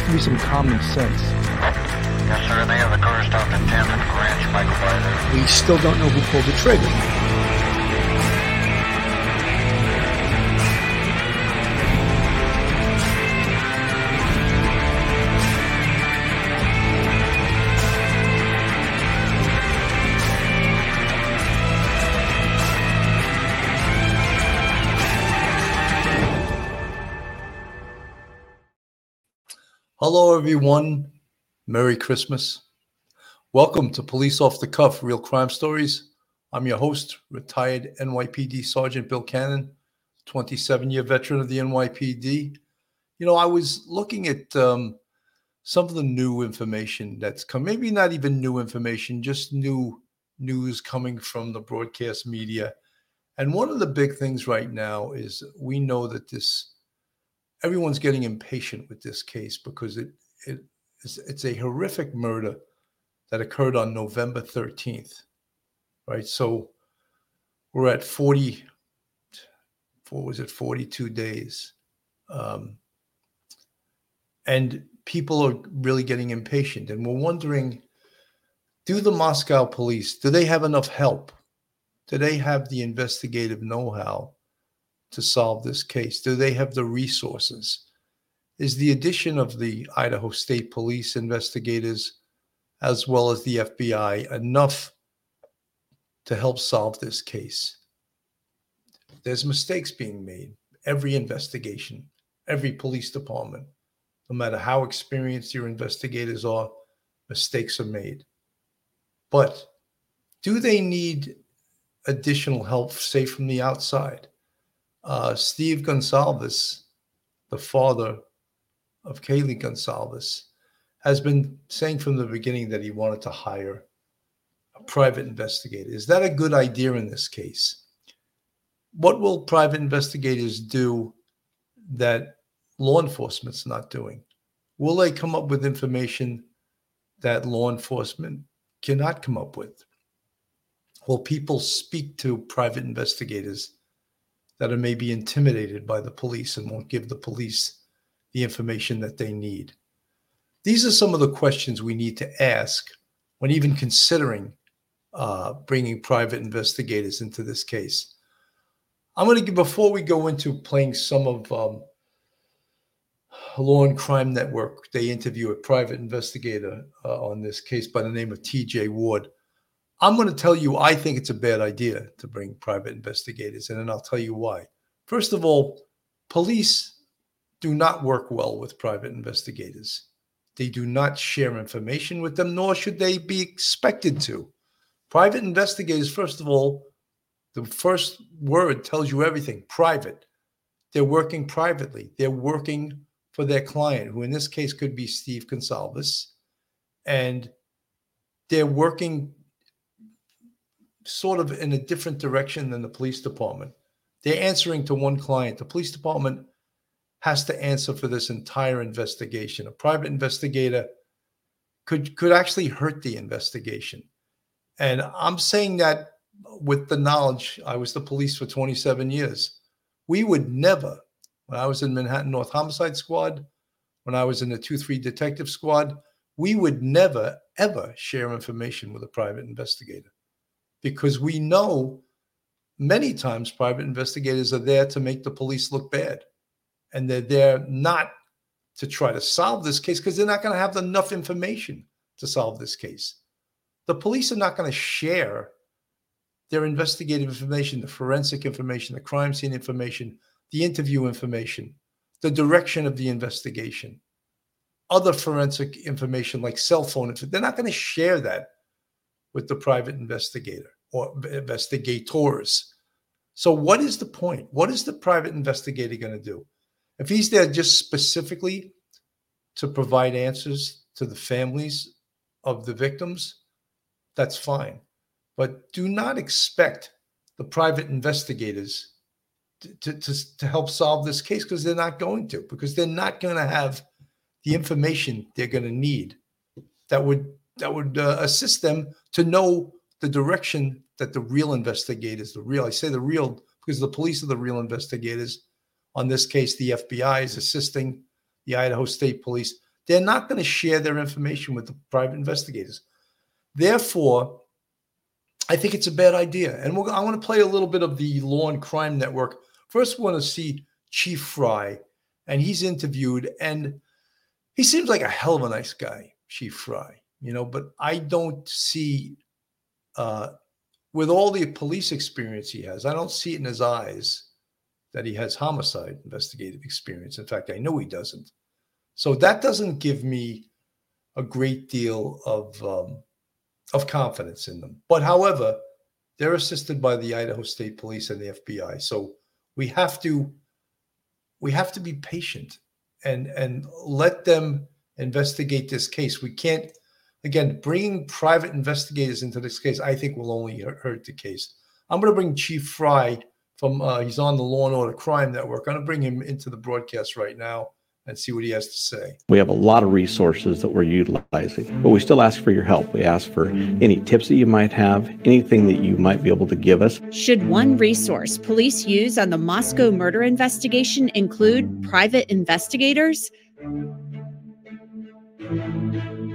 Has to be some common sense. Yes, sir. They have the car stopped at 10th and Ranch, Michael Byler. We still don't know who pulled the trigger. Hello, everyone. Merry Christmas. Welcome to Police Off the Cuff Real Crime Stories. I'm your host, retired NYPD Sergeant Bill Cannon, 27 year veteran of the NYPD. You know, I was looking at um, some of the new information that's come, maybe not even new information, just new news coming from the broadcast media. And one of the big things right now is we know that this everyone's getting impatient with this case because it it is it's a horrific murder that occurred on November 13th. Right? So we're at 40 what was it 42 days um, and people are really getting impatient and we're wondering do the moscow police do they have enough help do they have the investigative know-how to solve this case? Do they have the resources? Is the addition of the Idaho State Police investigators as well as the FBI enough to help solve this case? There's mistakes being made. Every investigation, every police department, no matter how experienced your investigators are, mistakes are made. But do they need additional help, say, from the outside? Uh, Steve Goncalves, the father of Kaylee Goncalves, has been saying from the beginning that he wanted to hire a private investigator. Is that a good idea in this case? What will private investigators do that law enforcement's not doing? Will they come up with information that law enforcement cannot come up with? Will people speak to private investigators that are maybe intimidated by the police and won't give the police the information that they need? These are some of the questions we need to ask when even considering uh, bringing private investigators into this case. I'm going to give, before we go into playing some of um, Law and Crime Network, they interview a private investigator uh, on this case by the name of TJ Ward. I'm going to tell you, I think it's a bad idea to bring private investigators in, and I'll tell you why. First of all, police do not work well with private investigators. They do not share information with them, nor should they be expected to. Private investigators, first of all, the first word tells you everything private. They're working privately, they're working for their client, who in this case could be Steve Goncalves, and they're working sort of in a different direction than the police department. They're answering to one client. The police department has to answer for this entire investigation. A private investigator could could actually hurt the investigation. And I'm saying that with the knowledge I was the police for 27 years. We would never, when I was in Manhattan North Homicide Squad, when I was in the 2 3 Detective Squad, we would never, ever share information with a private investigator because we know many times private investigators are there to make the police look bad. And they're there not to try to solve this case because they're not going to have enough information to solve this case. The police are not going to share their investigative information, the forensic information, the crime scene information, the interview information, the direction of the investigation, other forensic information like cell phone. They're not going to share that with the private investigator or investigators. So, what is the point? What is the private investigator going to do? If he's there just specifically to provide answers to the families of the victims, that's fine. But do not expect the private investigators to, to, to help solve this case because they're not going to, because they're not going to have the information they're going to need that would that would uh, assist them to know the direction that the real investigators, the real, I say the real because the police are the real investigators. On this case, the FBI is assisting the Idaho State Police. they're not going to share their information with the private investigators. Therefore, I think it's a bad idea. And I want to play a little bit of the Law and Crime Network. First, we want to see Chief Fry, and he's interviewed, and he seems like a hell of a nice guy, Chief Fry, you know, but I don't see, uh, with all the police experience he has, I don't see it in his eyes that he has homicide investigative experience. In fact, I know he doesn't. So that doesn't give me a great deal of um, of confidence in them. But however, they're assisted by the Idaho State Police and the FBI. So we have to we have to be patient and and let them investigate this case. We can't again bringing private investigators into this case. I think will only hurt the case. I'm going to bring Chief Fry from uh, he's on the Law and Order Crime Network. I'm going to bring him into the broadcast right now and see what he has to say. We have a lot of resources that we're utilizing, but we still ask for your help. We ask for any tips that you might have, anything that you might be able to give us. Should one resource police use on the Moscow murder investigation include private investigators?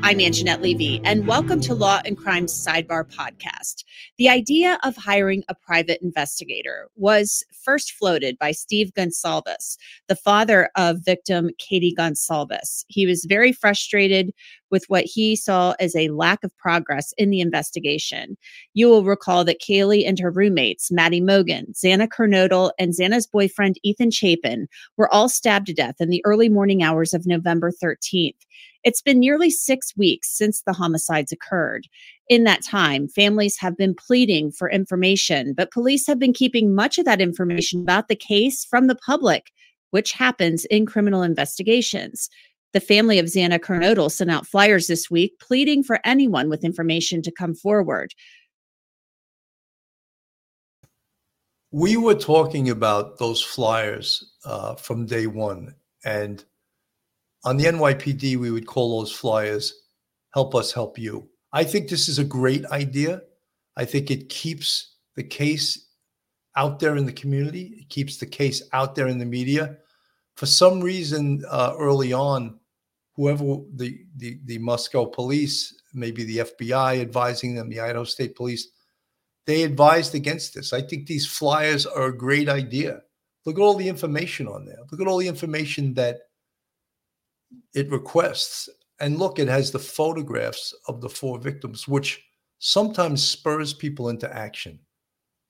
I'm Angenette Levy, and welcome to Law and Crime Sidebar Podcast. The idea of hiring a private investigator was first floated by Steve Goncalves, the father of victim Katie Gonsalves. He was very frustrated with what he saw as a lack of progress in the investigation. You will recall that Kaylee and her roommates, Maddie Mogen, Xana Kernodle, and Xana's boyfriend, Ethan Chapin, were all stabbed to death in the early morning hours of November 13th. It's been nearly six weeks since the homicides occurred. In that time, families have been pleading for information, but police have been keeping much of that information about the case from the public, which happens in criminal investigations. The family of Xana Kernodle sent out flyers this week pleading for anyone with information to come forward. We were talking about those flyers uh, from day one, and on the NYPD, we would call those flyers help us help you. I think this is a great idea. I think it keeps the case out there in the community, it keeps the case out there in the media. For some reason, uh, early on, whoever the, the, the Moscow police, maybe the FBI advising them, the Idaho State Police, they advised against this. I think these flyers are a great idea. Look at all the information on there. Look at all the information that it requests. And look, it has the photographs of the four victims, which sometimes spurs people into action.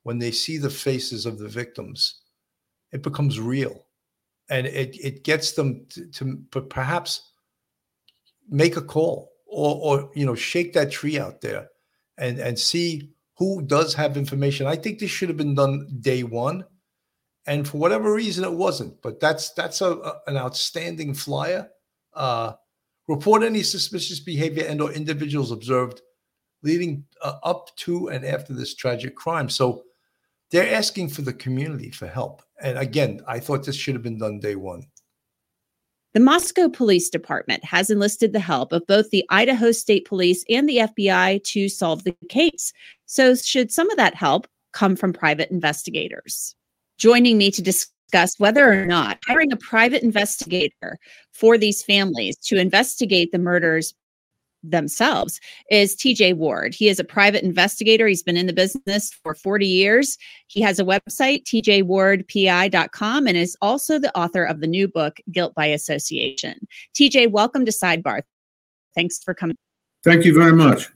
When they see the faces of the victims, it becomes real. And it, it gets them to, to perhaps make a call or, or, you know, shake that tree out there and, and see who does have information. I think this should have been done day one. And for whatever reason, it wasn't. But that's that's a, a an outstanding flyer uh, report any suspicious behavior and or individuals observed leading uh, up to and after this tragic crime. So they're asking for the community for help. And again, I thought this should have been done day one. The Moscow Police Department has enlisted the help of both the Idaho State Police and the FBI to solve the case. So, should some of that help come from private investigators? Joining me to discuss discuss whether or not hiring a private investigator for these families to investigate the murders themselves is TJ Ward. He is a private investigator. He's been in the business for 40 years. He has a website, tjwardpi.com, and is also the author of the new book, Guilt by Association. TJ, welcome to Sidebar. Thanks for coming. Thank you very much.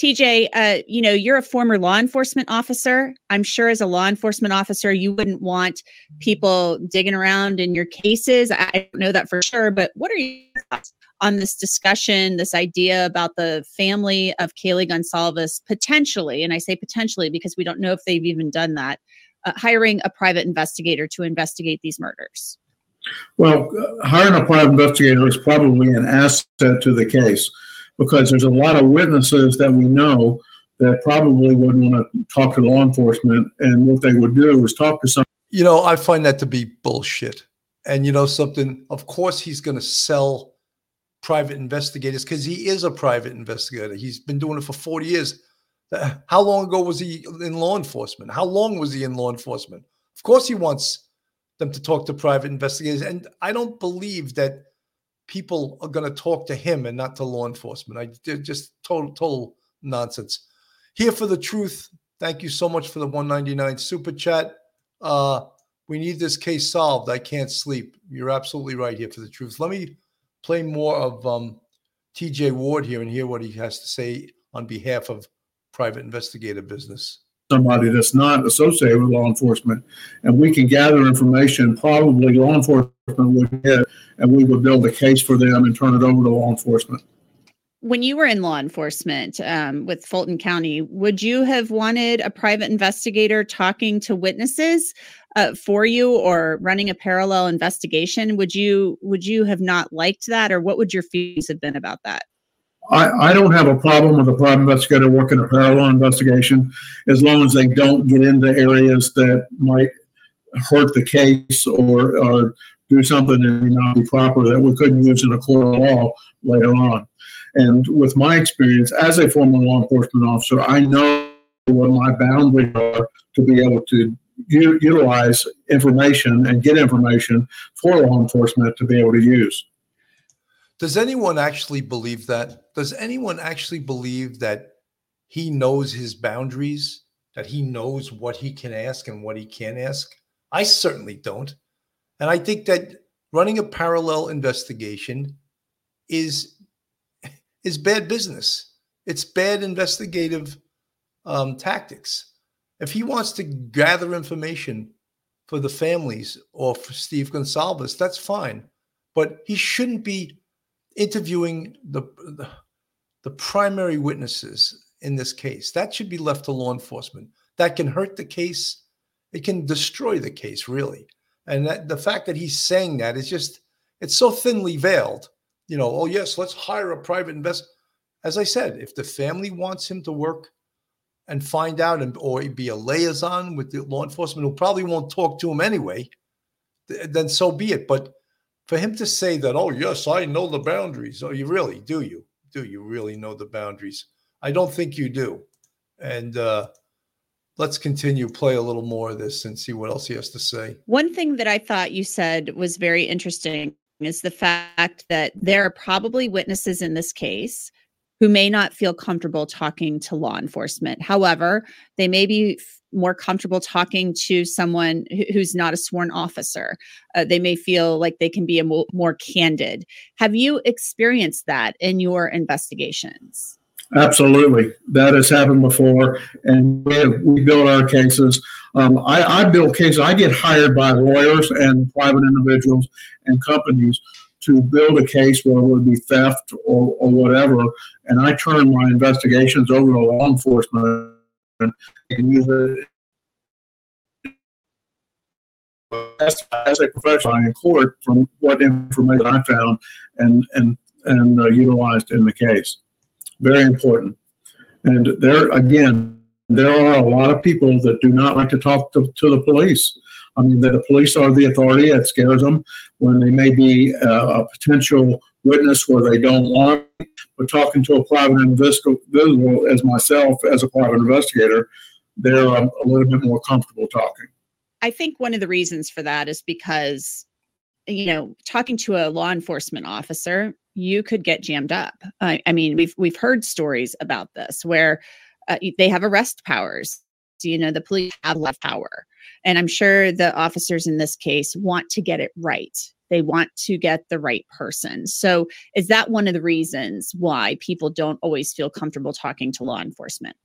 TJ, uh, you know, you're a former law enforcement officer. I'm sure as a law enforcement officer, you wouldn't want people digging around in your cases. I don't know that for sure, but what are your thoughts on this discussion, this idea about the family of Kaylee Goncalves potentially, and I say potentially because we don't know if they've even done that, uh, hiring a private investigator to investigate these murders? Well, hiring a private investigator is probably an asset to the case because there's a lot of witnesses that we know that probably wouldn't want to talk to law enforcement, and what they would do is talk to some. You know, I find that to be bullshit. And you know something? Of course, he's going to sell private investigators because he is a private investigator. He's been doing it for 40 years. Uh, how long ago was he in law enforcement? How long was he in law enforcement? Of course, he wants them to talk to private investigators. And I don't believe that people are going to talk to him and not to law enforcement. I just total total nonsense. Here for the truth. Thank you so much for the 199 super chat. Uh, we need this case solved. I can't sleep. You're absolutely right here for the truth. Let me play more of um, TJ Ward here and hear what he has to say on behalf of private investigative business. Somebody that's not associated with law enforcement, and we can gather information. Probably law enforcement would get, and we would build a case for them and turn it over to law enforcement when you were in law enforcement um, with Fulton County, would you have wanted a private investigator talking to witnesses uh, for you or running a parallel investigation? Would you would you have not liked that, or what would your feelings have been about that? I, I don't have a problem with a private investigator working a parallel investigation as long as they don't get into areas that might hurt the case or, or do something that may not be proper that we couldn't use in a court of law later on. And with my experience as a former law enforcement officer, I know what my boundaries are to be able to u- utilize information and get information for law enforcement to be able to use. Does anyone actually believe that? Does anyone actually believe that he knows his boundaries, that he knows what he can ask and what he can't ask? I certainly don't. And I think that running a parallel investigation is is bad business. It's bad investigative um, tactics. If he wants to gather information for the families or for Steve Goncalves, that's fine. But he shouldn't be interviewing the, the, the primary witnesses in this case. That should be left to law enforcement. That can hurt the case. It can destroy the case, really. And that, the fact that he's saying that is just, it's so thinly veiled you know, oh yes, let's hire a private investor. As I said, if the family wants him to work and find out and or be a liaison with the law enforcement who probably won't talk to him anyway, then so be it. But for him to say that, oh yes, I know the boundaries. Oh, you really do you? Do you really know the boundaries? I don't think you do. And uh let's continue play a little more of this and see what else he has to say. One thing that I thought you said was very interesting is the fact that there are probably witnesses in this case who may not feel comfortable talking to law enforcement. However, they may be more comfortable talking to someone who's not a sworn officer. Uh, they may feel like they can be a mo- more candid. Have you experienced that in your investigations? Absolutely, that has happened before, and we, have, we build our cases. Um, I, I build cases. I get hired by lawyers and private individuals and companies to build a case where it would be theft or, or whatever, and I turn my investigations over to law enforcement and use it as, as a professional in court from what information I found and and and uh, utilized in the case very important. And there, again, there are a lot of people that do not like to talk to, to the police. I mean, that the police are the authority. It scares them when they may be uh, a potential witness where they don't want. But talking to a private individual, as myself, as a private investigator, they're um, a little bit more comfortable talking. I think one of the reasons for that is because, you know, talking to a law enforcement officer, you could get jammed up. I, I mean, we've we've heard stories about this where uh, they have arrest powers. You know, the police have left power, and I'm sure the officers in this case want to get it right. They want to get the right person. So, is that one of the reasons why people don't always feel comfortable talking to law enforcement?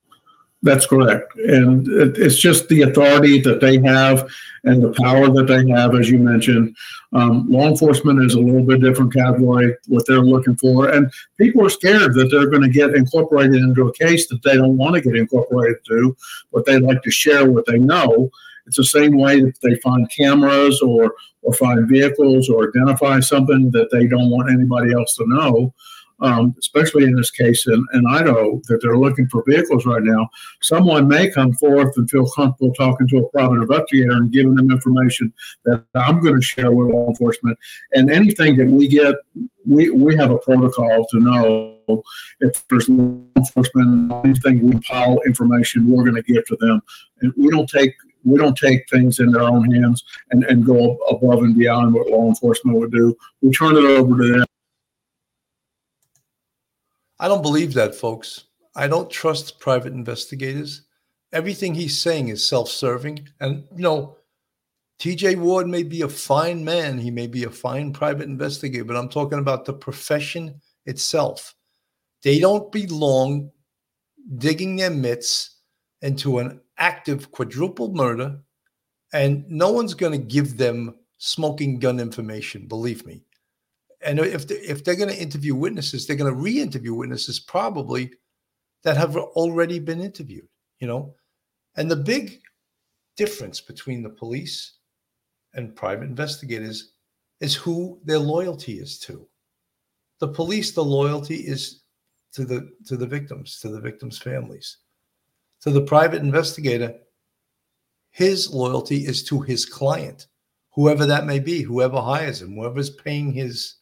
That's correct. And it's just the authority that they have and the power that they have, as you mentioned. Um, law enforcement is a little bit different category, what they're looking for. And people are scared that they're going to get incorporated into a case that they don't want to get incorporated to, but they like to share what they know. It's the same way if they find cameras or, or find vehicles or identify something that they don't want anybody else to know um, especially in this case in, in Idaho, that they're looking for vehicles right now, someone may come forth and feel comfortable talking to a private investigator and giving them information that I'm going to share with law enforcement. And anything that we get, we, we have a protocol to know if there's law enforcement, anything we pile information, we're going to give to them. And we don't take we don't take things in their own hands and, and go above and beyond what law enforcement would do. We turn it over to them I don't believe that, folks. I don't trust private investigators. Everything he's saying is self serving. And, you know, TJ Ward may be a fine man. He may be a fine private investigator, but I'm talking about the profession itself. They don't belong digging their mitts into an active quadruple murder, and no one's going to give them smoking gun information, believe me. And if, they, if they're going to interview witnesses, they're going to re interview witnesses probably that have already been interviewed, you know? And the big difference between the police and private investigators is who their loyalty is to. The police, the loyalty is to the to the victims, to the victims' families. To the private investigator, his loyalty is to his client, whoever that may be, whoever hires him, whoever's paying his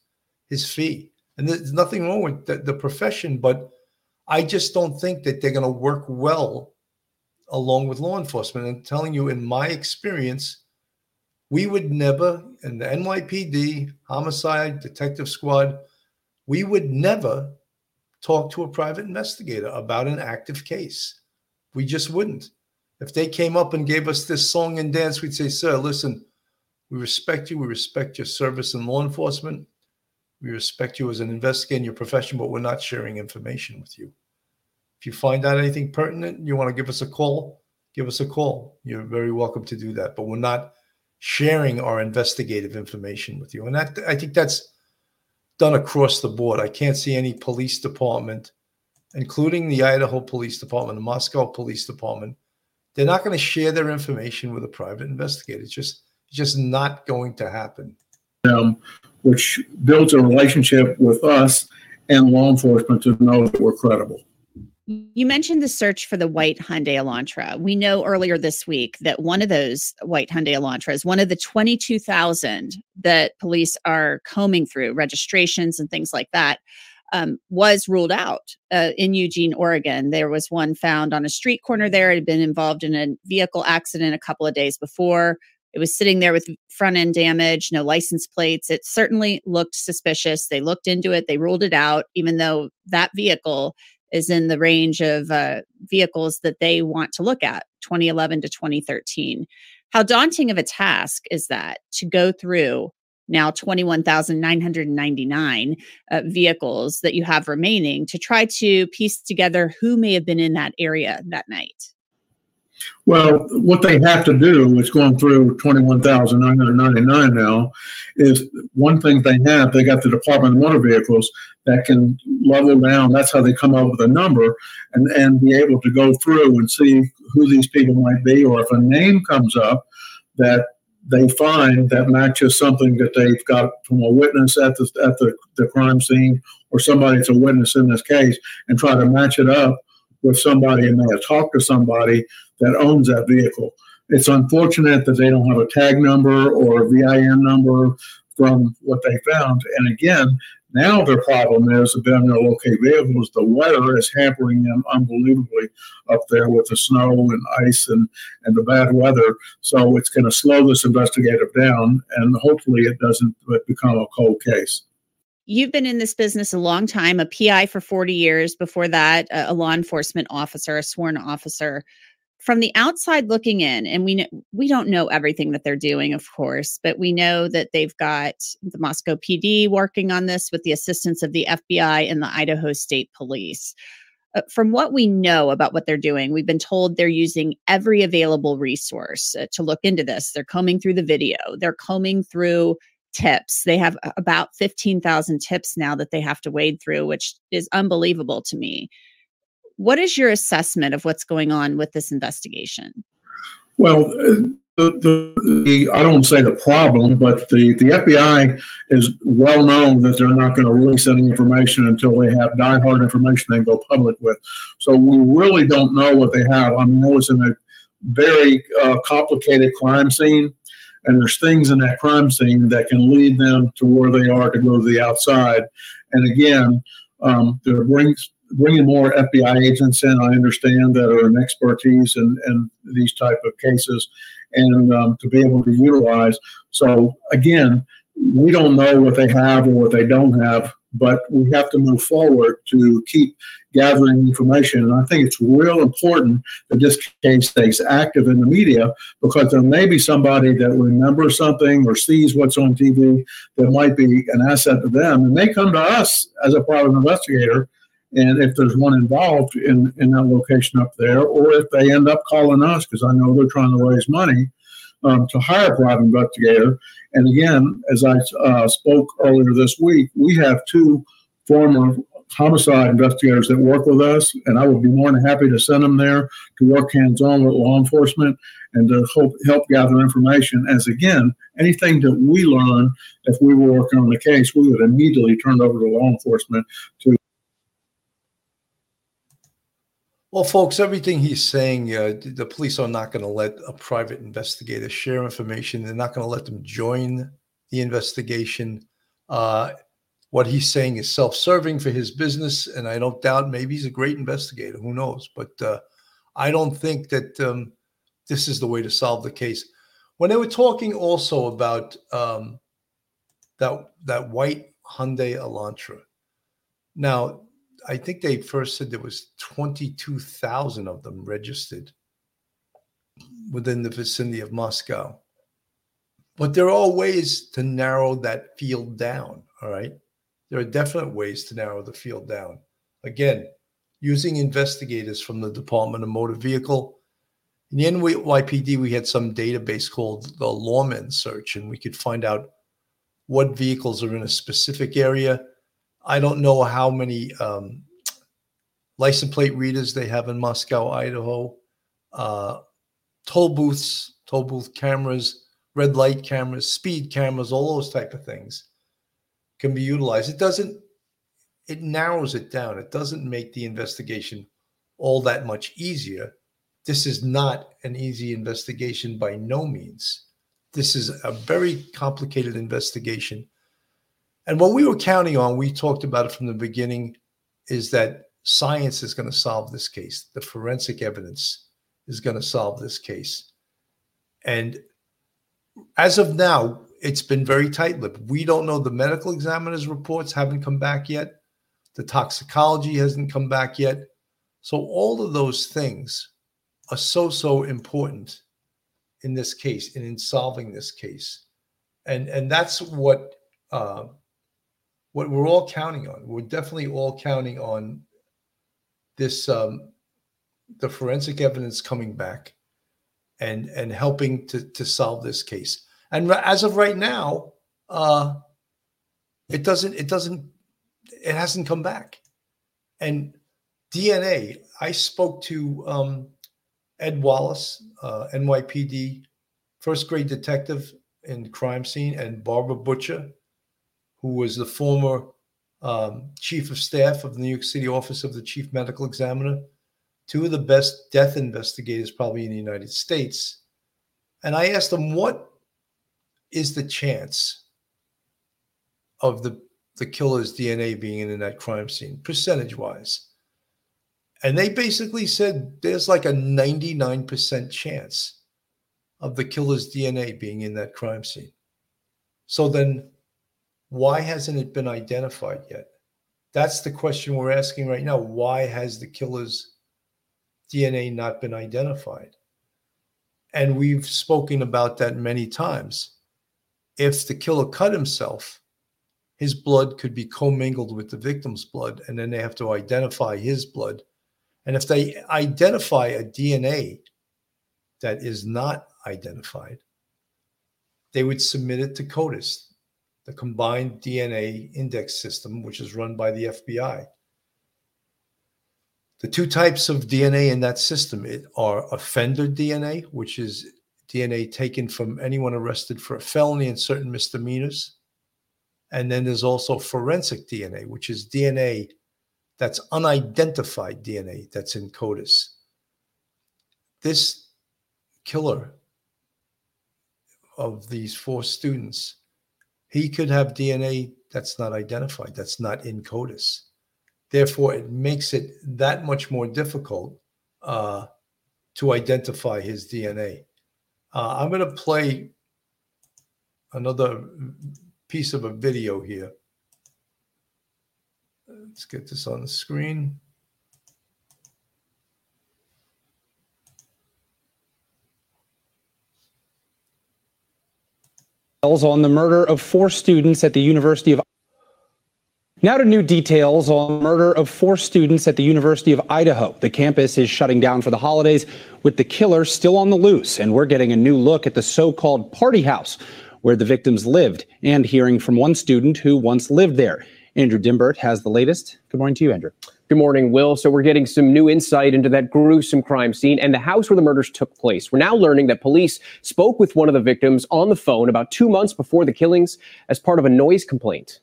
his fee. And there's nothing wrong with the, the profession, but I just don't think that they're going to work well along with law enforcement. And I'm telling you, in my experience, we would never, in the NYPD, homicide, detective squad, we would never talk to a private investigator about an active case. We just wouldn't. If they came up and gave us this song and dance, we'd say, Sir, listen, we respect you. We respect your service in law enforcement. We respect you as an investigator in your profession, but we're not sharing information with you. If you find out anything pertinent, you want to give us a call, give us a call. You're very welcome to do that. But we're not sharing our investigative information with you. And that I think that's done across the board. I can't see any police department, including the Idaho Police Department, the Moscow Police Department. They're not going to share their information with a private investigator. It's just it's just not going to happen. Um, which builds a relationship with us and law enforcement to know that we're credible. You mentioned the search for the white Hyundai Elantra. We know earlier this week that one of those white Hyundai Elantras, one of the 22,000 that police are combing through, registrations and things like that, um, was ruled out uh, in Eugene, Oregon. There was one found on a street corner there. It had been involved in a vehicle accident a couple of days before. It was sitting there with front end damage, no license plates. It certainly looked suspicious. They looked into it, they ruled it out, even though that vehicle is in the range of uh, vehicles that they want to look at 2011 to 2013. How daunting of a task is that to go through now 21,999 uh, vehicles that you have remaining to try to piece together who may have been in that area that night? Well, what they have to do is going through 21,999 now is one thing they have, they got the Department of Motor Vehicles that can level down. That's how they come up with a number and, and be able to go through and see who these people might be. Or if a name comes up that they find that matches something that they've got from a witness at the, at the, the crime scene or somebody that's a witness in this case and try to match it up with somebody and they have talked to somebody that owns that vehicle. It's unfortunate that they don't have a tag number or a VIN number from what they found. And again, now their problem is able to locate vehicles. The weather is hampering them unbelievably up there with the snow and ice and, and the bad weather. So it's going to slow this investigative down, and hopefully it doesn't become a cold case. You've been in this business a long time, a PI for 40 years. Before that, a law enforcement officer, a sworn officer from the outside looking in and we know, we don't know everything that they're doing of course but we know that they've got the Moscow PD working on this with the assistance of the FBI and the Idaho State Police. Uh, from what we know about what they're doing we've been told they're using every available resource uh, to look into this. They're combing through the video. They're combing through tips. They have about 15,000 tips now that they have to wade through which is unbelievable to me what is your assessment of what's going on with this investigation? Well, uh, the, the, the, I don't say the problem, but the, the FBI is well known that they're not going to release any information until they have die-hard information they go public with. So we really don't know what they have. I mean, it was in a very uh, complicated crime scene, and there's things in that crime scene that can lead them to where they are to go to the outside. And again, um, there brings bringing more FBI agents in, I understand, that are an expertise in, in these type of cases, and um, to be able to utilize. So again, we don't know what they have or what they don't have, but we have to move forward to keep gathering information. And I think it's real important that this case stays active in the media because there may be somebody that remembers something or sees what's on TV that might be an asset to them. And they come to us as a private investigator. And if there's one involved in, in that location up there, or if they end up calling us, because I know they're trying to raise money um, to hire a private investigator. And again, as I uh, spoke earlier this week, we have two former homicide investigators that work with us, and I would be more than happy to send them there to work hands on with law enforcement and to help, help gather information. As again, anything that we learn, if we were working on the case, we would immediately turn over to law enforcement to. Well, folks, everything he's saying, uh, the police are not going to let a private investigator share information. They're not going to let them join the investigation. Uh, what he's saying is self-serving for his business, and I don't doubt maybe he's a great investigator. Who knows? But uh, I don't think that um, this is the way to solve the case. When they were talking also about um, that that white Hyundai Elantra, now I think they first said there was twenty-two thousand of them registered within the vicinity of Moscow. But there are ways to narrow that field down. All right there are definite ways to narrow the field down. Again, using investigators from the Department of Motor Vehicle. In the NYPD, we had some database called the Lawman Search, and we could find out what vehicles are in a specific area. I don't know how many um, license plate readers they have in Moscow, Idaho, uh, toll booths, toll booth cameras, red light cameras, speed cameras, all those type of things can be utilized. It doesn't, it narrows it down. It doesn't make the investigation all that much easier. This is not an easy investigation by no means. This is a very complicated investigation. And what we were counting on, we talked about it from the beginning, is that science is going to solve this case. The forensic evidence is going to solve this case. And as of now, it's been very tight-lipped. We don't know the medical examiner's reports haven't come back yet. The toxicology hasn't come back yet. So all of those things are so so important in this case and in solving this case, and and that's what uh, what we're all counting on. We're definitely all counting on this um, the forensic evidence coming back and and helping to to solve this case. And as of right now, uh, it doesn't. It doesn't. It hasn't come back. And DNA. I spoke to um, Ed Wallace, uh, NYPD first grade detective in crime scene, and Barbara Butcher, who was the former um, chief of staff of the New York City Office of the Chief Medical Examiner, two of the best death investigators probably in the United States. And I asked them what is the chance of the the killer's DNA being in that crime scene, percentage wise. And they basically said there's like a 99% chance of the killer's DNA being in that crime scene. So then, why hasn't it been identified yet? That's the question we're asking right now. Why has the killer's DNA not been identified? And we've spoken about that many times if the killer cut himself, his blood could be commingled with the victim's blood, and then they have to identify his blood. And if they identify a DNA that is not identified, they would submit it to CODIS, the Combined DNA Index System, which is run by the FBI. The two types of DNA in that system are offender DNA, which is DNA taken from anyone arrested for a felony and certain misdemeanors. And then there's also forensic DNA, which is DNA that's unidentified DNA that's in CODIS. This killer of these four students, he could have DNA that's not identified, that's not in CODIS. Therefore, it makes it that much more difficult uh, to identify his DNA. Uh, I'm going to play another piece of a video here. Let's get this on the screen. On the murder of four students at the University of now to new details on the murder of four students at the University of Idaho. The campus is shutting down for the holidays with the killer still on the loose, and we're getting a new look at the so-called party house where the victims lived and hearing from one student who once lived there. Andrew Dymburt has the latest. Good morning to you, Andrew. Good morning, Will. So, we're getting some new insight into that gruesome crime scene and the house where the murders took place. We're now learning that police spoke with one of the victims on the phone about two months before the killings as part of a noise complaint.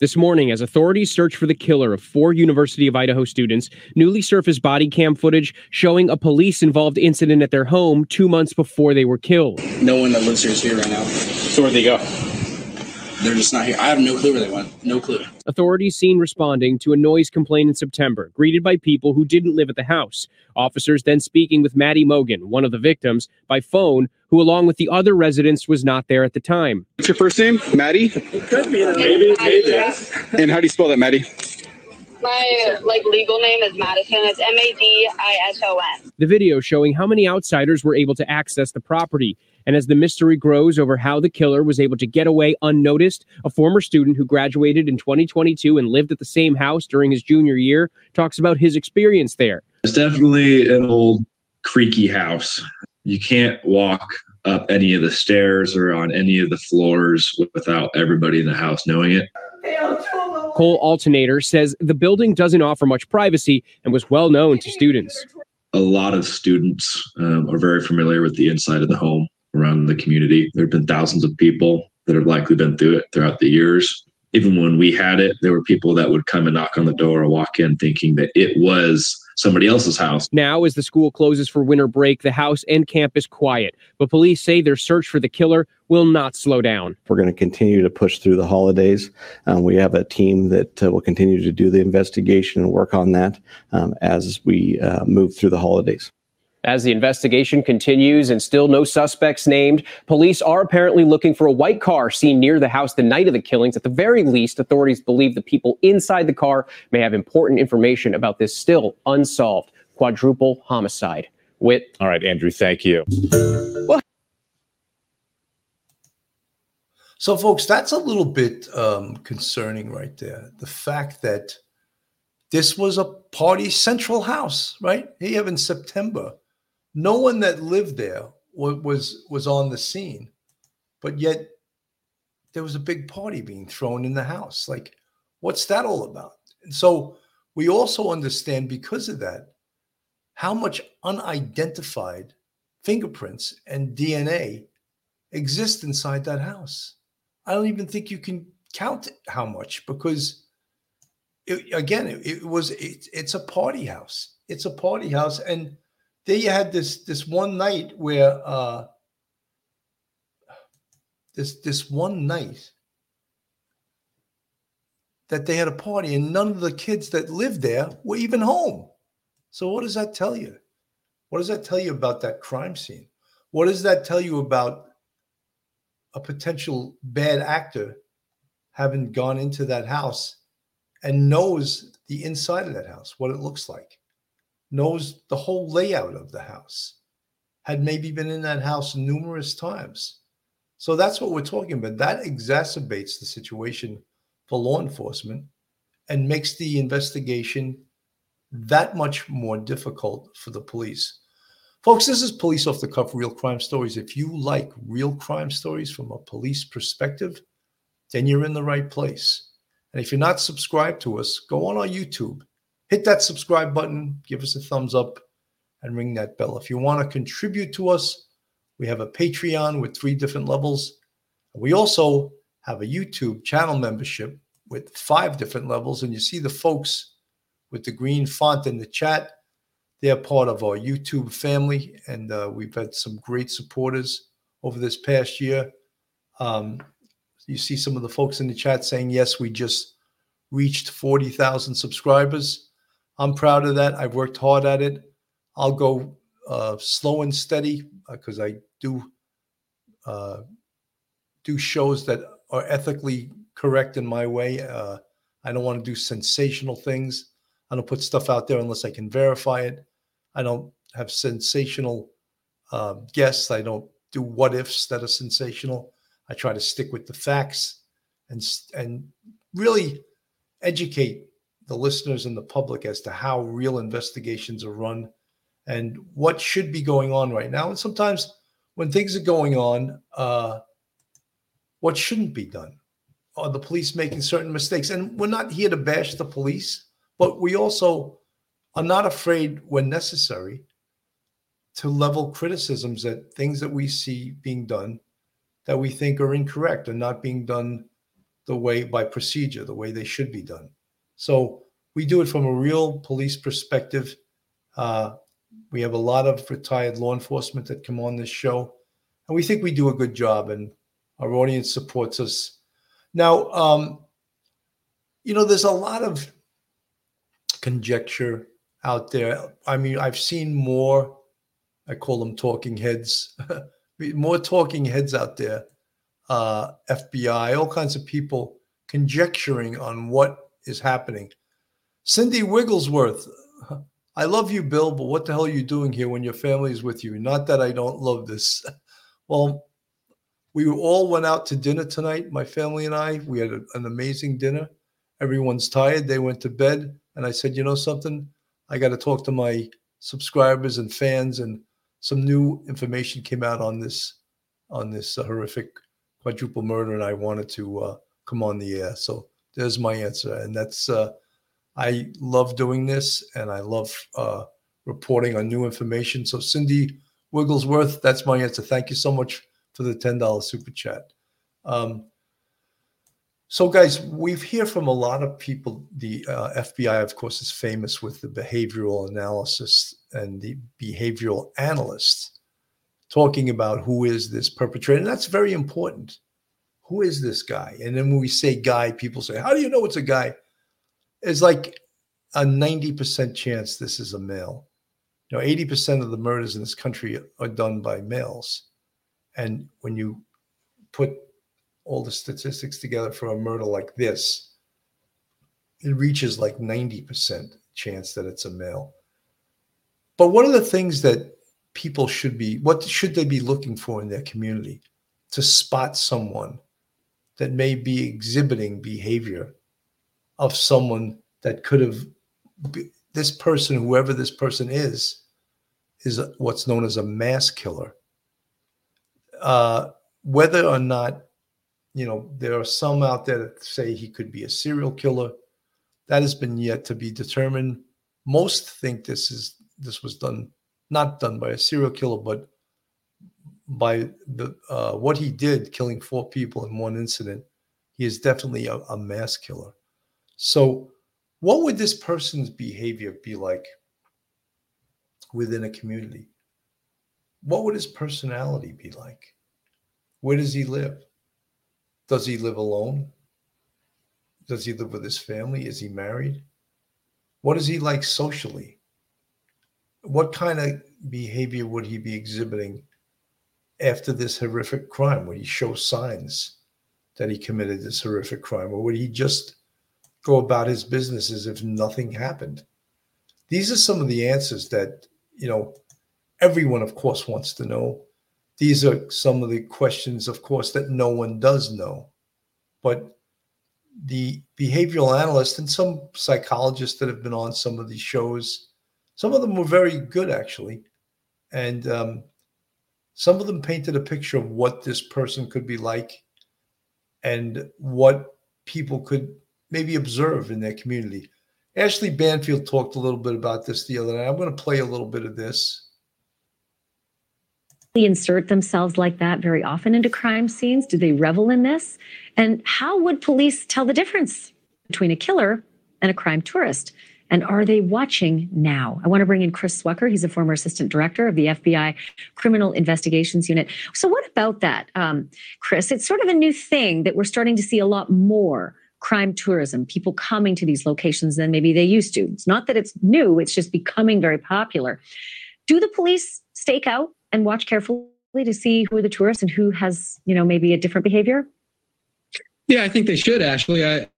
This morning, as authorities search for the killer of four University of Idaho students, newly surfaced body cam footage showing a police involved incident at their home two months before they were killed. No one that lives here is here right now. So, where'd they go? They're just not here. I have no clue where they went. No clue. Authorities seen responding to a noise complaint in September, greeted by people who didn't live at the house. Officers then speaking with Maddie Mogen, one of the victims, by phone, who, along with the other residents, was not there at the time. What's your first name? Maddie? It could be. Maybe. Maybe. And how do you spell that, Maddie? My uh, like legal name is Madison. It's M A D I S O N. The video showing how many outsiders were able to access the property. And as the mystery grows over how the killer was able to get away unnoticed, a former student who graduated in 2022 and lived at the same house during his junior year talks about his experience there. It's definitely an old creaky house. You can't walk up any of the stairs or on any of the floors without everybody in the house knowing it. Cole Alternator says the building doesn't offer much privacy and was well known to students. A lot of students um, are very familiar with the inside of the home around the community. There have been thousands of people that have likely been through it throughout the years. Even when we had it, there were people that would come and knock on the door or walk in thinking that it was somebody else's house. Now, as the school closes for winter break, the house and campus quiet. But police say their search for the killer will not slow down. We're going to continue to push through the holidays. Um, we have a team that uh, will continue to do the investigation and work on that um, as we uh, move through the holidays. As the investigation continues and still no suspects named, police are apparently looking for a white car seen near the house the night of the killings. At the very least, authorities believe the people inside the car may have important information about this still unsolved quadruple homicide. Whit. All right, Andrew, thank you. Well, so, folks, that's a little bit um, concerning right there. The fact that this was a party central house, right? Here in September no one that lived there was was on the scene, but yet there was a big party being thrown in the house. Like, what's that all about? And so we also understand because of that how much unidentified fingerprints and DNA exist inside that house. I don't even think you can count how much because it, again, it, it was it, it's a party house. It's a party house, and there you had this this one night where uh this this one night that they had a party and none of the kids that lived there were even home. So what does that tell you? What does that tell you about that crime scene? What does that tell you about a potential bad actor having gone into that house and knows the inside of that house, what it looks like? Knows the whole layout of the house, had maybe been in that house numerous times. So that's what we're talking about. That exacerbates the situation for law enforcement and makes the investigation that much more difficult for the police. Folks, this is Police Off the Cuff Real Crime Stories. If you like real crime stories from a police perspective, then you're in the right place. And if you're not subscribed to us, go on our YouTube hit that subscribe button, give us a thumbs up, and ring that bell. If you want to contribute to us, we have a Patreon with three different levels. We also have a YouTube channel membership with five different levels. And you see the folks with the green font in the chat. They're part of our YouTube family, and uh, we've had some great supporters over this past year. Um, you see some of the folks in the chat saying, Yes, we just reached 40,000 subscribers. I'm proud of that. I've worked hard at it. I'll go uh, slow and steady because uh, I do uh, do shows that are ethically correct in my way. Uh, I don't want to do sensational things. I don't put stuff out there unless I can verify it. I don't have sensational uh, guests. I don't do what ifs that are sensational. I try to stick with the facts and and really educate the listeners and the public as to how real investigations are run and what should be going on right now. And sometimes when things are going on, uh, what shouldn't be done? Are the police making certain mistakes? And we're not here to bash the police, but we also are not afraid, when necessary, to level criticisms at things that we see being done that we think are incorrect and not being done the way by procedure, the way they should be done. So we do it from a real police perspective. Uh, we have a lot of retired law enforcement that come on this show, and we think we do a good job, and our audience supports us. Now, um, you know, there's a lot of conjecture out there. I mean, I've seen more, I call them talking heads, more talking heads out there, uh, FBI, all kinds of people conjecturing on what is happening. Cindy Wigglesworth, I love you, Bill, but what the hell are you doing here when your family is with you? Not that I don't love this. Well, we all went out to dinner tonight, my family and I. We had a, an amazing dinner. Everyone's tired. They went to bed. And I said, you know something? I got to talk to my subscribers and fans. And some new information came out on this on this uh, horrific quadruple murder, and I wanted to uh, come on the air. So there's my answer, and that's uh, I love doing this and I love uh, reporting on new information. So, Cindy Wigglesworth, that's my answer. Thank you so much for the $10 super chat. Um, so, guys, we've hear from a lot of people. The uh, FBI, of course, is famous with the behavioral analysis and the behavioral analysts talking about who is this perpetrator. And that's very important. Who is this guy? And then when we say guy, people say, How do you know it's a guy? It's like a 90% chance this is a male. You know, 80% of the murders in this country are done by males. And when you put all the statistics together for a murder like this, it reaches like 90% chance that it's a male. But one of the things that people should be, what should they be looking for in their community to spot someone that may be exhibiting behavior of someone that could have this person, whoever this person is, is what's known as a mass killer. Uh, whether or not, you know, there are some out there that say he could be a serial killer. That has been yet to be determined. Most think this is this was done not done by a serial killer, but by the uh, what he did, killing four people in one incident. He is definitely a, a mass killer. So, what would this person's behavior be like within a community? What would his personality be like? Where does he live? Does he live alone? Does he live with his family? Is he married? What is he like socially? What kind of behavior would he be exhibiting after this horrific crime? Would he show signs that he committed this horrific crime? Or would he just go about his business as if nothing happened? These are some of the answers that, you know, everyone, of course, wants to know. These are some of the questions, of course, that no one does know. But the behavioral analyst and some psychologists that have been on some of these shows, some of them were very good, actually. And um, some of them painted a picture of what this person could be like and what people could maybe observe in their community. Ashley Banfield talked a little bit about this the other night. I'm going to play a little bit of this. They insert themselves like that very often into crime scenes. Do they revel in this? And how would police tell the difference between a killer and a crime tourist? And are they watching now? I want to bring in Chris Swecker. He's a former assistant director of the FBI Criminal Investigations Unit. So, what about that, um, Chris? It's sort of a new thing that we're starting to see a lot more crime tourism, people coming to these locations than maybe they used to. It's not that it's new, it's just becoming very popular. Do the police stake out and watch carefully to see who are the tourists and who has, you know, maybe a different behavior? Yeah, I think they should, Ashley. I,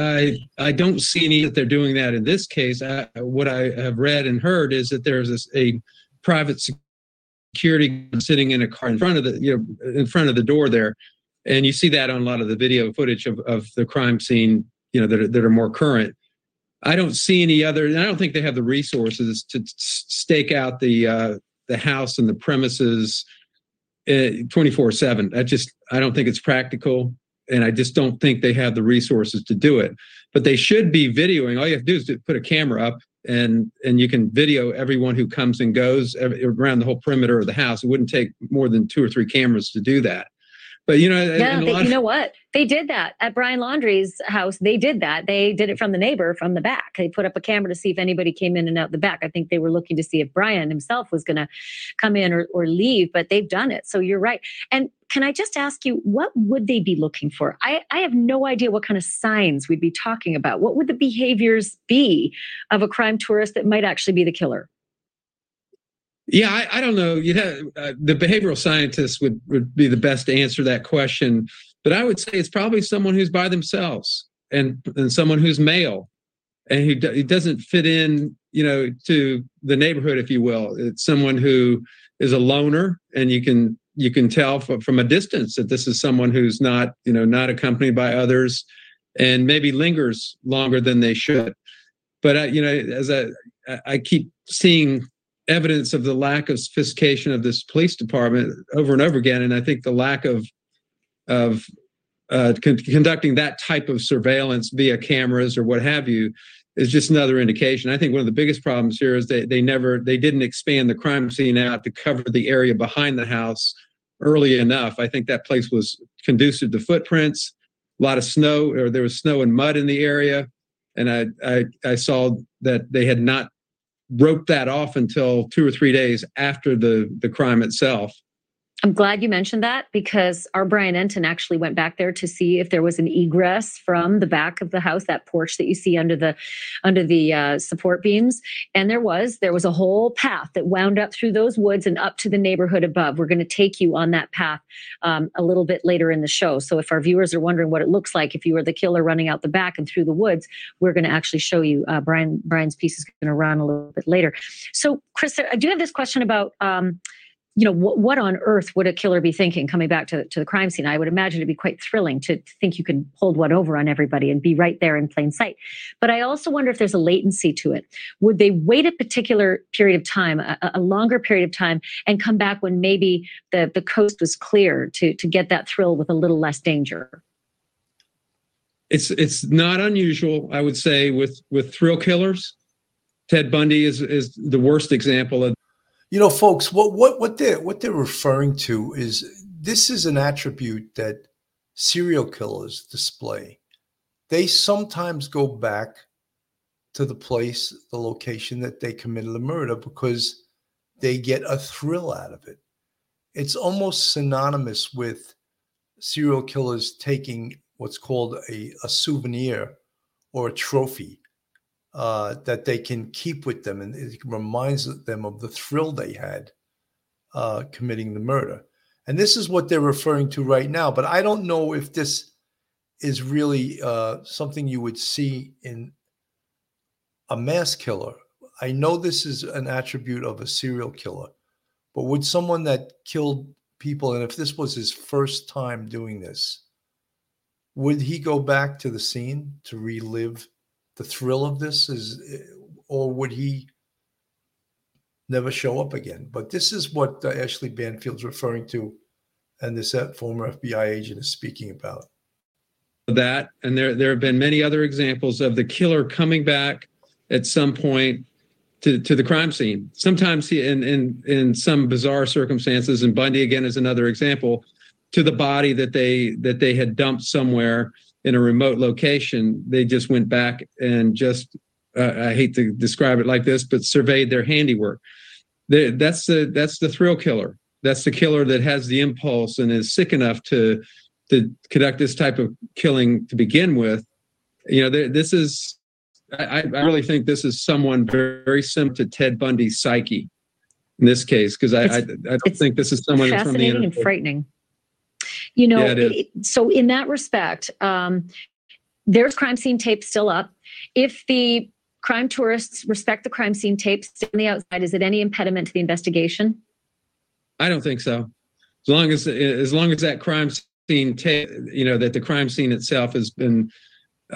I I don't see any that they're doing that in this case. I, what I have read and heard is that there's a private security sitting in a car in front of the you know in front of the door there, and you see that on a lot of the video footage of, of the crime scene. You know that are, that are more current. I don't see any other. And I don't think they have the resources to stake out the uh, the house and the premises uh, twenty four seven. I just I don't think it's practical and I just don't think they have the resources to do it. But they should be videoing. All you have to do is to put a camera up, and and you can video everyone who comes and goes around the whole perimeter of the house. It wouldn't take more than two or three cameras to do that. But you know, yeah, they, you know what? They did that at Brian Laundrie's house. They did that. They did it from the neighbor from the back. They put up a camera to see if anybody came in and out the back. I think they were looking to see if Brian himself was going to come in or, or leave, but they've done it. So you're right. And can I just ask you, what would they be looking for? I, I have no idea what kind of signs we'd be talking about. What would the behaviors be of a crime tourist that might actually be the killer? Yeah, I, I don't know. You know, uh, the behavioral scientists would, would be the best to answer that question. But I would say it's probably someone who's by themselves and, and someone who's male and who, do, doesn't fit in, you know, to the neighborhood, if you will. It's someone who is a loner and you can you can tell from, from a distance that this is someone who's not, you know, not accompanied by others and maybe lingers longer than they should. But, I, you know, as I, I keep seeing evidence of the lack of sophistication of this police department over and over again. And I think the lack of of uh, con- conducting that type of surveillance via cameras or what have you is just another indication. I think one of the biggest problems here is they they never they didn't expand the crime scene out to cover the area behind the house early enough. I think that place was conducive to footprints, a lot of snow, or there was snow and mud in the area. And I I, I saw that they had not roped that off until two or three days after the the crime itself. I'm glad you mentioned that because our Brian Entin actually went back there to see if there was an egress from the back of the house, that porch that you see under the under the uh, support beams, and there was. There was a whole path that wound up through those woods and up to the neighborhood above. We're going to take you on that path um, a little bit later in the show. So if our viewers are wondering what it looks like if you were the killer running out the back and through the woods, we're going to actually show you. Uh, Brian Brian's piece is going to run a little bit later. So Chris, I do have this question about. Um, you know what, what on earth would a killer be thinking coming back to, to the crime scene? I would imagine it'd be quite thrilling to, think you can hold one over on everybody and be right there in plain sight. But i also wonder if there's a latency to it. Would they wait a particular period of time a, a longer period of time and come back when maybe the, the coast was clear to, to get that thrill with a little less danger? It's it's not unusual i would say with with thrill killers. Ted bundy is is the worst example of you know, folks, what what what they're what they're referring to is this is an attribute that serial killers display. They sometimes go back to the place, the location that they committed the murder because they get a thrill out of it. It's almost synonymous with serial killers taking what's called a, a souvenir or a trophy uh, that they can keep with them, and it reminds them of the thrill they had uh, committing the murder. And this is what they're referring to right now. But I don't know if this is really uh, something you would see in a mass killer. I know this is an attribute of a serial killer, but would someone that killed people, and if this was his first time doing this, would he go back to the scene to relive the thrill of this is or would he never show up again? But this is what uh, ashley banfield's referring to and this uh, former fbi agent is speaking about. That and there there have been many other examples of the killer coming back at some point to, to the crime scene. Sometimes he in, in in some bizarre circumstances and bundy again is another example to the body that they that they had dumped somewhere in a remote location, they just went back and just, uh, I hate to describe it like this, but surveyed their handiwork. They, that's the that's the thrill killer. That's the killer that has the impulse and is sick enough to to conduct this type of killing to begin with. You know, this is I, I really think this is someone very, very similar to Ted Bundy's psyche in this case because I, I, I don't think this is someone fascinating from the and frightening. You know, yeah, so in that respect, um, there's crime scene tape still up. If the crime tourists respect the crime scene tape on the outside, is it any impediment to the investigation? I don't think so. As long as as long as that crime scene tape, you know, that the crime scene itself has been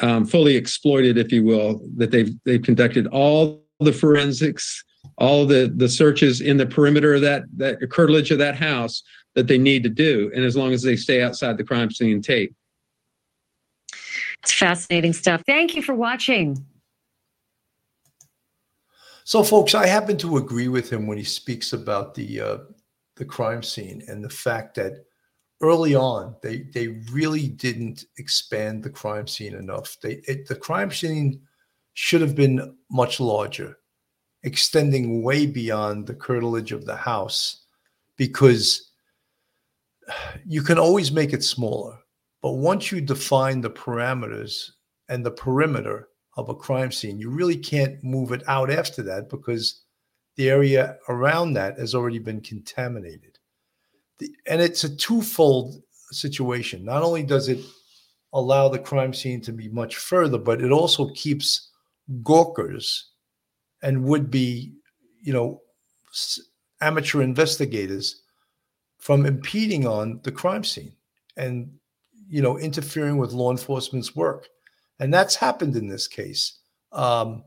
um, fully exploited, if you will, that they've they've conducted all the forensics, all the the searches in the perimeter of that that curtilage of that house that they need to do, and as long as they stay outside the crime scene tape. It's fascinating stuff. Thank you for watching. So, folks, I happen to agree with him when he speaks about the uh, the crime scene and the fact that early on they they really didn't expand the crime scene enough. They it, the crime scene should have been much larger, extending way beyond the curtilage of the house, because you can always make it smaller. But once you define the parameters and the perimeter of a crime scene, you really can't move it out after that because the area around that has already been contaminated. The, and it's a twofold situation. Not only does it allow the crime scene to be much further, but it also keeps gawkers and would be, you know, amateur investigators from impeding on the crime scene. And you know, interfering with law enforcement's work. And that's happened in this case. Um,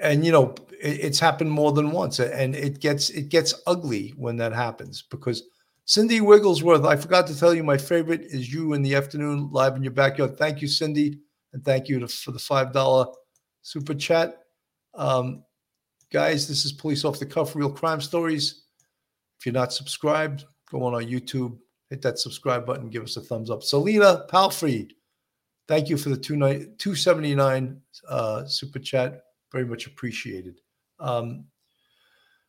and you know, it, it's happened more than once, and it gets it gets ugly when that happens because Cindy Wigglesworth, I forgot to tell you, my favorite is you in the afternoon live in your backyard. Thank you, Cindy, and thank you to, for the five dollar super chat. Um, guys, this is Police Off the Cuff Real Crime Stories. If you're not subscribed, go on our YouTube, hit that subscribe button, give us a thumbs up. Selena Palfrey, thank you for the two 279 uh, super chat. Very much appreciated. Um,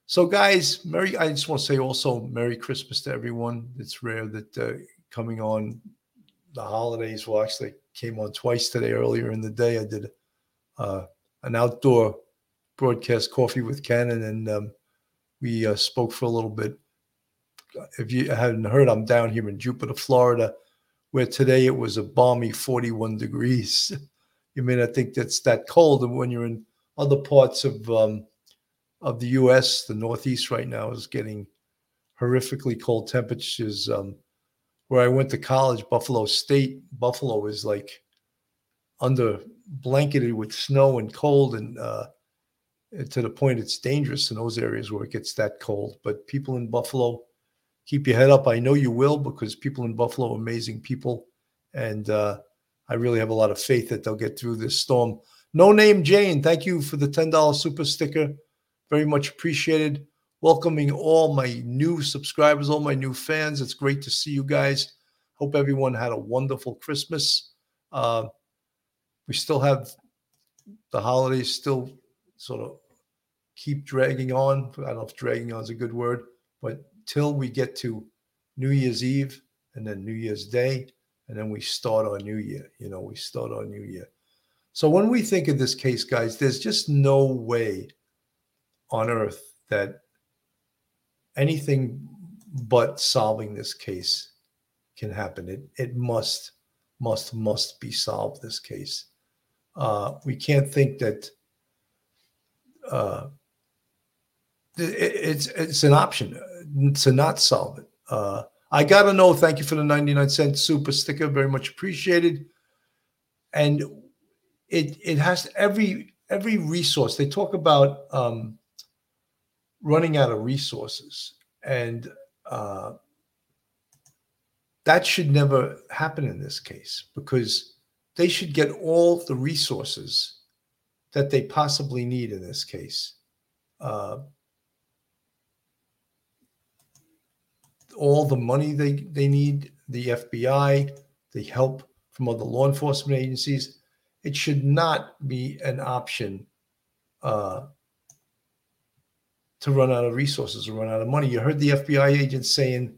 so, guys, Merry, I just want to say also Merry Christmas to everyone. It's rare that uh, coming on the holidays, well, actually, came on twice today earlier in the day. I did uh, an outdoor broadcast, Coffee with Ken, and um, we uh, spoke for a little bit if you hadn't heard, I'm down here in Jupiter, Florida, where today it was a balmy 41 degrees. you may not think that's that cold, and when you're in other parts of um, of the U.S., the Northeast right now is getting horrifically cold temperatures. Um, where I went to college, Buffalo State, Buffalo is like under blanketed with snow and cold, and uh, to the point it's dangerous in those areas where it gets that cold. But people in Buffalo keep your head up. I know you will because people in Buffalo are amazing people. And uh, I really have a lot of faith that they'll get through this storm. No name Jane, thank you for the $10 super sticker. Very much appreciated. Welcoming all my new subscribers, all my new fans. It's great to see you guys. Hope everyone had a wonderful Christmas. Uh, we still have the holidays still sort of keep dragging on. I don't know if dragging on is a good word, but till we get to New Year's Eve and then New Year's Day, and then we start our new year. You know, we start our new year. So when we think of this case, guys, there's just no way on earth that anything but solving this case can happen. It it must must must be solved. This case. Uh, we can't think that uh, it's it's an option to not solve it. Uh, I gotta know. Thank you for the ninety nine cent super sticker. Very much appreciated. And it it has every every resource. They talk about um, running out of resources, and uh, that should never happen in this case because they should get all the resources that they possibly need in this case. Uh, all the money they, they need, the FBI, the help from other law enforcement agencies. It should not be an option uh, to run out of resources or run out of money. You heard the FBI agents saying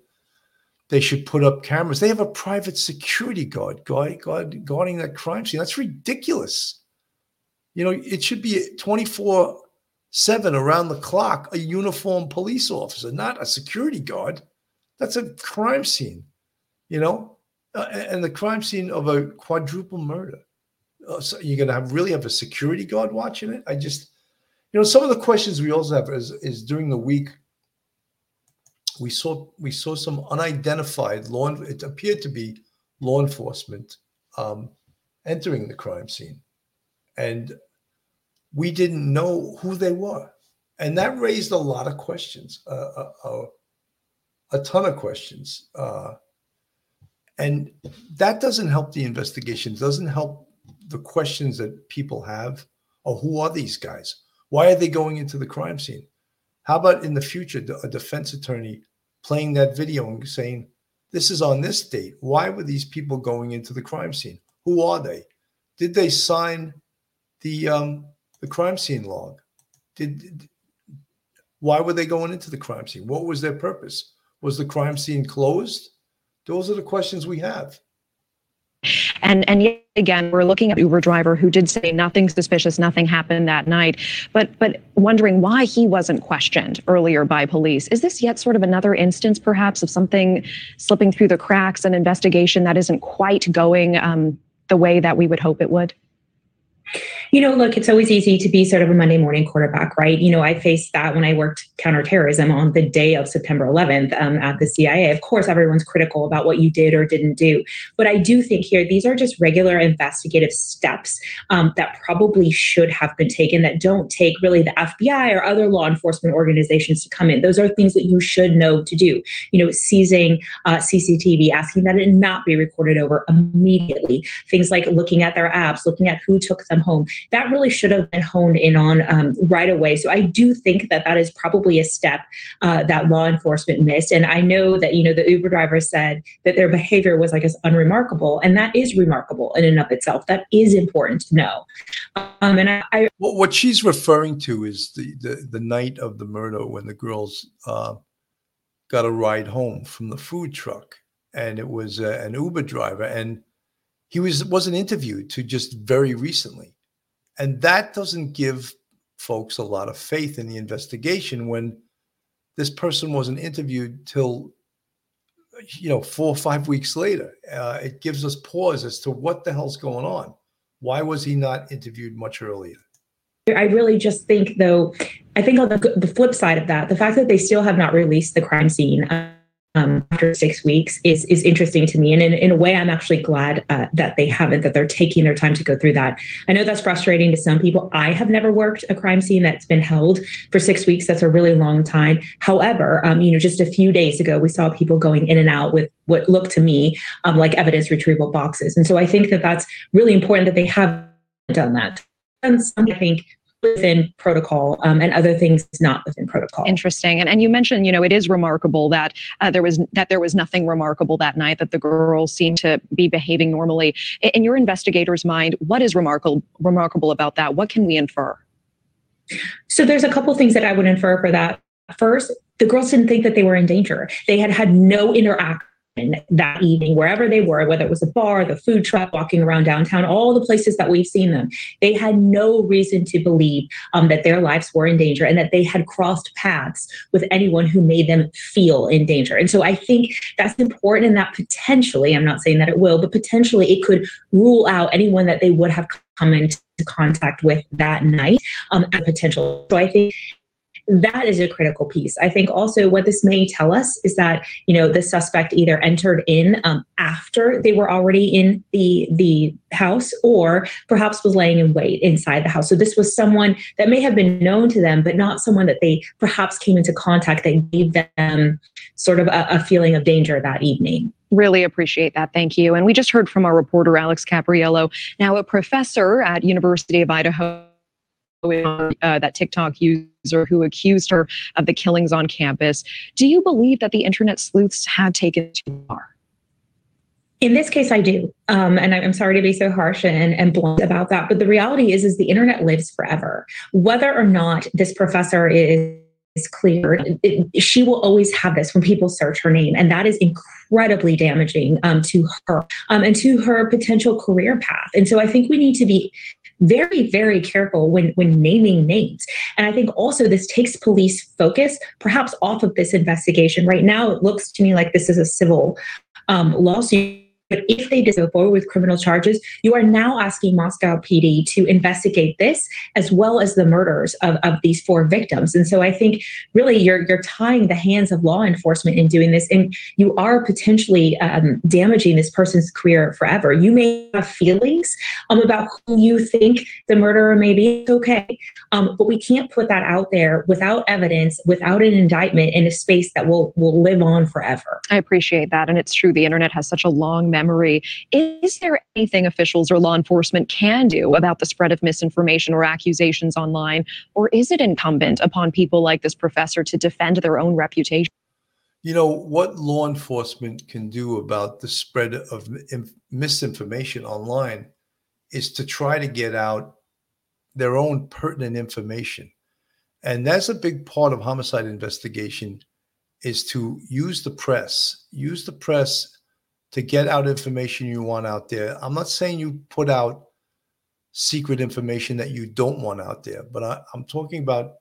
they should put up cameras. They have a private security guard, guard, guard guarding that crime scene. That's ridiculous. You know, it should be 24 7 around the clock, a uniformed police officer, not a security guard. That's a crime scene, you know? uh, and the crime scene of a quadruple murder. Uh, so you're going to have really have a security guard watching it. I just, you know, some of the questions we also have is, is during the week. We saw we saw some unidentified law. It appeared to be law enforcement um, entering the crime scene, and we didn't know who they were, and that raised a lot of questions, uh, uh, uh a ton of questions. Uh, and that doesn't help the investigation, doesn't help the questions that people have. Oh, who are these guys? Why are they going into the crime scene? How about in the future, a defense attorney playing that video and saying, This is on this date. Why were these people going into the crime scene? Who are they? Did they sign the um, the crime scene log? Did why were they going into the crime scene? What was their purpose? Was the crime scene closed? Those are the questions we have. And and yet again, we're looking at Uber driver who did say nothing suspicious, nothing happened that night, but but wondering why he wasn't questioned earlier by police. Is this yet sort of another instance, perhaps, of something slipping through the cracks, an investigation that isn't quite going um, the way that we would hope it would? You know, look, it's always easy to be sort of a Monday morning quarterback, right? You know, I faced that when I worked counterterrorism on the day of September 11th um, at the CIA. Of course, everyone's critical about what you did or didn't do. But I do think here, these are just regular investigative steps um, that probably should have been taken that don't take really the FBI or other law enforcement organizations to come in. Those are things that you should know to do. You know, seizing uh, CCTV, asking that it not be recorded over immediately. Things like looking at their apps, looking at who took them home that really should have been honed in on um, right away. So I do think that that is probably a step uh, that law enforcement missed. And I know that, you know, the Uber driver said that their behavior was, I guess, unremarkable. And that is remarkable in and of itself. That is important to know. Um, and I, I well, what she's referring to is the, the, the night of the murder when the girls uh, got a ride home from the food truck. And it was uh, an Uber driver. And he was wasn't interviewed to just very recently and that doesn't give folks a lot of faith in the investigation when this person wasn't interviewed till you know four or five weeks later. Uh, it gives us pause as to what the hell's going on. Why was he not interviewed much earlier? I really just think, though, I think on the, the flip side of that, the fact that they still have not released the crime scene um, after six weeks is is interesting to me. And in, in a way, I'm actually glad uh, that they haven't, that they're taking their time to go through that. I know that's frustrating to some people. I have never worked a crime scene that's been held for six weeks. That's a really long time. However, um, you know, just a few days ago, we saw people going in and out with what looked to me um, like evidence retrieval boxes. And so I think that that's really important that they have done that. And some, I think within protocol um, and other things not within protocol. Interesting. And and you mentioned, you know, it is remarkable that uh, there was that there was nothing remarkable that night that the girls seemed to be behaving normally. In, in your investigator's mind, what is remarkable remarkable about that? What can we infer? So there's a couple things that I would infer for that. First, the girls didn't think that they were in danger. They had had no interaction that evening, wherever they were, whether it was a bar, the food truck, walking around downtown, all the places that we've seen them, they had no reason to believe um, that their lives were in danger and that they had crossed paths with anyone who made them feel in danger. And so I think that's important and that potentially, I'm not saying that it will, but potentially it could rule out anyone that they would have come into contact with that night um, potential. So I think that is a critical piece. I think also what this may tell us is that you know the suspect either entered in um, after they were already in the the house, or perhaps was laying in wait inside the house. So this was someone that may have been known to them, but not someone that they perhaps came into contact that gave them sort of a, a feeling of danger that evening. Really appreciate that. Thank you. And we just heard from our reporter Alex Caprariello, now a professor at University of Idaho uh, that TikTok user who accused her of the killings on campus. Do you believe that the internet sleuths had taken too far? In this case, I do, um, and I'm sorry to be so harsh and, and blunt about that. But the reality is, is the internet lives forever. Whether or not this professor is is cleared, it, she will always have this when people search her name. And that is incredibly damaging um, to her um, and to her potential career path. And so I think we need to be very, very careful when, when naming names. And I think also this takes police focus perhaps off of this investigation. Right now, it looks to me like this is a civil um, lawsuit But if they go forward with criminal charges, you are now asking Moscow PD to investigate this as well as the murders of, of these four victims. And so I think really you're you're tying the hands of law enforcement in doing this, and you are potentially um, damaging this person's career forever. You may have feelings um, about who you think the murderer may be. It's okay, um, but we can't put that out there without evidence, without an indictment, in a space that will will live on forever. I appreciate that. And it's true, the internet has such a long memory. Is there anything officials or law enforcement can do about the spread of misinformation or accusations online? Or is it incumbent upon people like this professor to defend their own reputation? You know, what law enforcement can do about the spread of misinformation online is to try to get out their own pertinent information. And that's a big part of homicide investigation is to use the press, use the press to get out information you want out there. I'm not saying you put out secret information that you don't want out there, but I, am talking about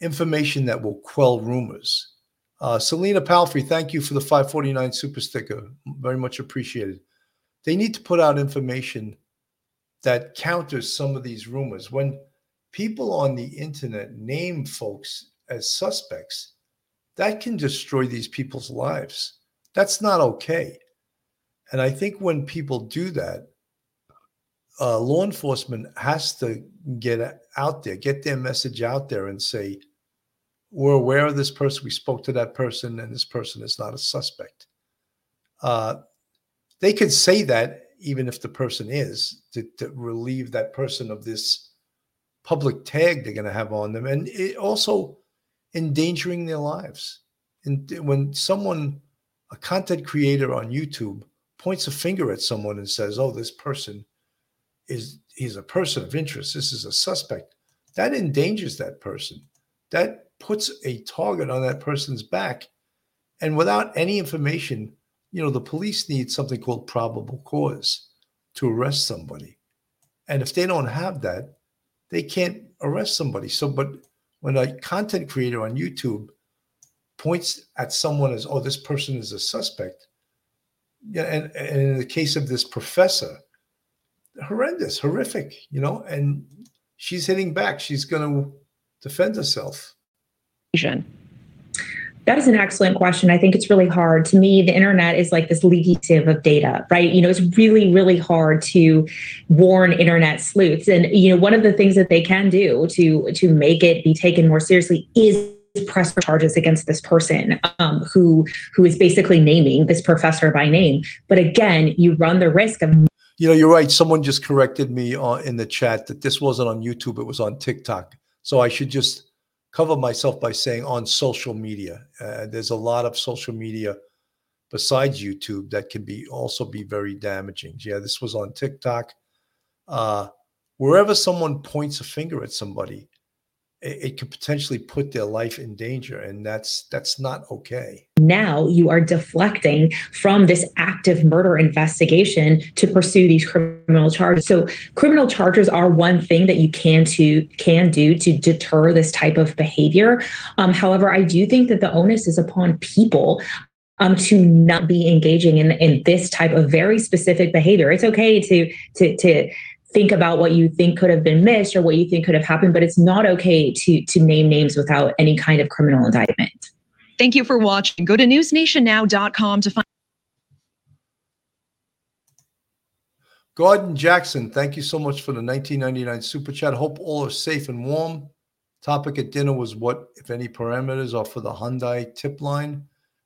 information that will quell rumors. Uh, Selena Palfrey, thank you for the 549 super sticker. Very much appreciated. They need to put out information that counters some of these rumors. When people on the internet name folks as suspects, that can destroy these people's lives. That's not okay. And I think when people do that, uh, law enforcement has to get out there, get their message out there and say, we're aware of this person. We spoke to that person, and this person is not a suspect. Uh, they could say that even if the person is to, to relieve that person of this public tag they're going to have on them, and it also endangering their lives. And when someone, a content creator on YouTube, points a finger at someone and says, "Oh, this person is he's a person of interest. This is a suspect," that endangers that person. That puts a target on that person's back, and without any information, you know, the police need something called probable cause to arrest somebody, and if they don't have that, they can't arrest somebody. So, but when a content creator on YouTube points at someone as, oh, this person is a suspect, yeah, and, and in the case of this professor, horrendous, horrific, you know, and she's hitting back. She's going to defend herself. That is an excellent question. I think it's really hard. To me, the internet is like this leaky sieve of data, right? You know, it's really, really hard to warn internet sleuths. And you know, one of the things that they can do to to make it be taken more seriously is press charges against this person um, who who is basically naming this professor by name. But again, you run the risk of you know, you're right. Someone just corrected me uh, in the chat that this wasn't on YouTube; it was on TikTok. So I should just cover myself by saying on social media. Uh, there's a lot of social media besides YouTube that can be also be very damaging. Yeah, this was on TikTok. Uh, wherever someone points a finger at somebody, it, could potentially put their life in danger, and that's that's not okay. Now you are deflecting from this active murder investigation to pursue these criminal charges. So criminal charges are one thing that you can to can do to deter this type of behavior. Um, however, I do think that the onus is upon people um, to not be engaging in, in this type of very specific behavior. It's okay to to to think about what you think could have been missed or what you think could have happened, but it's not okay to to name names without any kind of criminal indictment. Thank you for watching. Go to newsnationnow.com to find Gordon Jackson, thank you so much for the 1999 super chat. Hope all are safe and warm. Topic at dinner was what, if any, parameters are for the Hyundai tip line.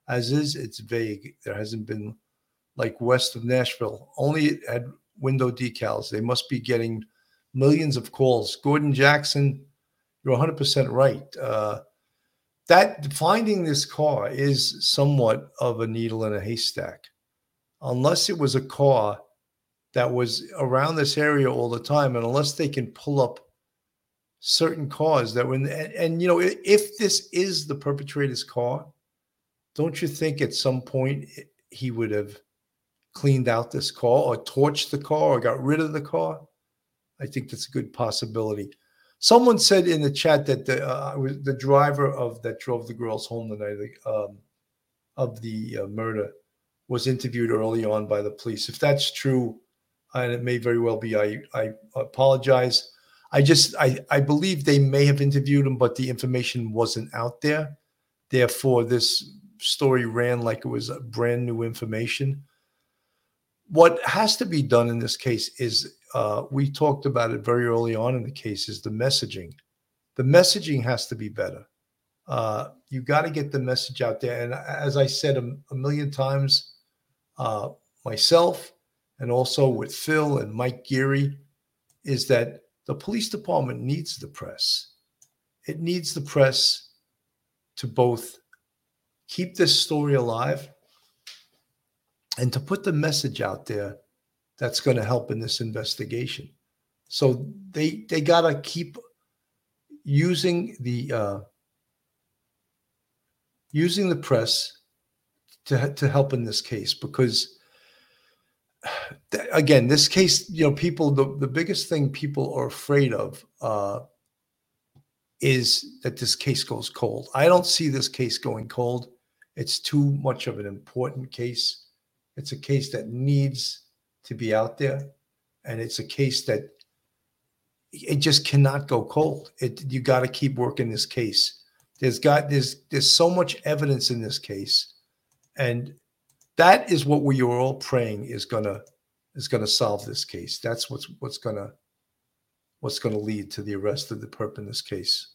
As is, it's vague. There hasn't been like west of Nashville. Only at window decals. They must be getting millions of calls. Gordon Jackson, you're 100% right. Uh, that finding this car is somewhat of a needle in a haystack, unless it was a car that was around this area all the time, and unless they can pull up certain cars that when and, and you know if this is the perpetrator's car, don't you think at some point he would have cleaned out this car or torched the car or got rid of the car. I think that's a good possibility. Someone said in the chat that the uh, the driver of that drove the girls home the night of the, um, of the uh, murder was interviewed early on by the police. If that's true, and it may very well be, I, I apologize. I just I, I believe they may have interviewed him, but the information wasn't out there. Therefore, this story ran like it was brand new information. What has to be done in this case is uh, we talked about it very early on in the case is the messaging. The messaging has to be better. Uh, you got to get the message out there. And as I said a, a million times, uh, myself and also with Phil and Mike Geary, is that the police department needs the press. It needs the press to both keep this story alive and to put the message out there that's going to help in this investigation. So they they got to keep using the uh, using the press to to help in this case because again this case you know people the, the biggest thing people are afraid of uh, is that this case goes cold. I don't see this case going cold. It's too much of an important case it's a case that needs to be out there and it's a case that it just cannot go cold it you got to keep working this case there's got there's there's so much evidence in this case and that is what we are all praying is gonna is gonna solve this case. That's what's what's gonna what's gonna lead to the arrest of the perp in this case.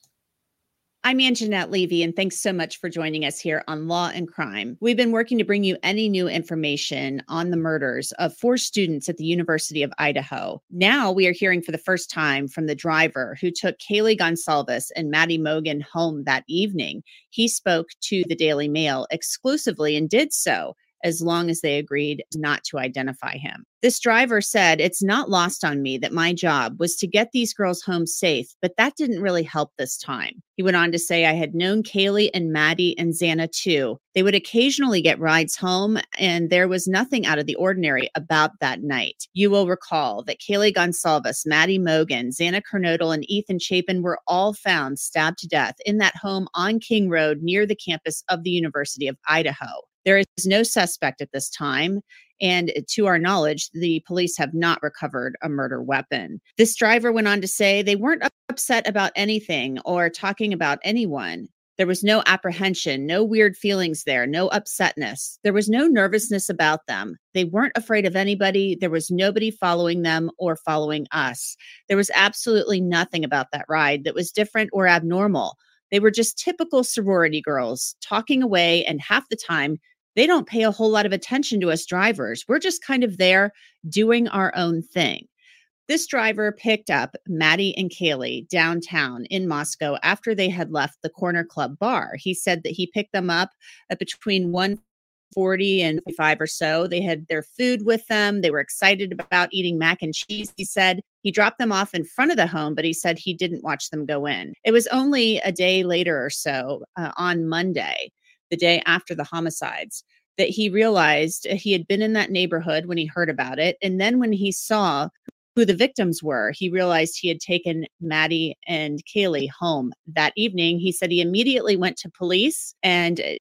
I'm Angenette Levy, and thanks so much for joining us here on Law and Crime. We've been working to bring you any new information on the murders of four students at the University of Idaho. Now we are hearing for the first time from the driver who took Kaylee Goncalves and Maddie Mogen home that evening. He spoke to the Daily Mail exclusively and did so as long as they agreed not to identify him. This driver said, It's not lost on me that my job was to get these girls home safe, but that didn't really help this time. He went on to say, I had known Kaylee and Maddie and Xana too. They would occasionally get rides home, and there was nothing out of the ordinary about that night. You will recall that Kaylee Goncalves, Maddie Mogen, Xana Kernodle, and Ethan Chapin were all found stabbed to death in that home on King Road near the campus of the University of Idaho. There is no suspect at this time. And eh, to our knowledge, the police have not recovered a murder weapon. This driver went on to say they weren't upset about anything or talking about anyone. There was no apprehension, no weird feelings there, no upsetness. There was no nervousness about them. They weren't afraid of anybody. There was nobody following them or following us. There was absolutely nothing about that ride that was different or abnormal. They were just typical sorority girls talking away, and half the time they don't pay a whole lot of attention to us drivers. We're just kind of there doing our own thing. This driver picked up Maddie and Kaylee downtown in Moscow after they had left the Corner Club bar. He said that he picked them up at between 140 and 5 or so. They had their food with them. They were excited about eating mac and cheese. He said he dropped them off in front of the home, but he said he didn't watch them go in. It was only a day later or so uh, on Monday the day after the homicides that he realized he had been in that neighborhood when he heard about it. And then when he saw who the victims were, he realized he had taken Maddie and Kaylee home that evening. He said he immediately went to police and uh,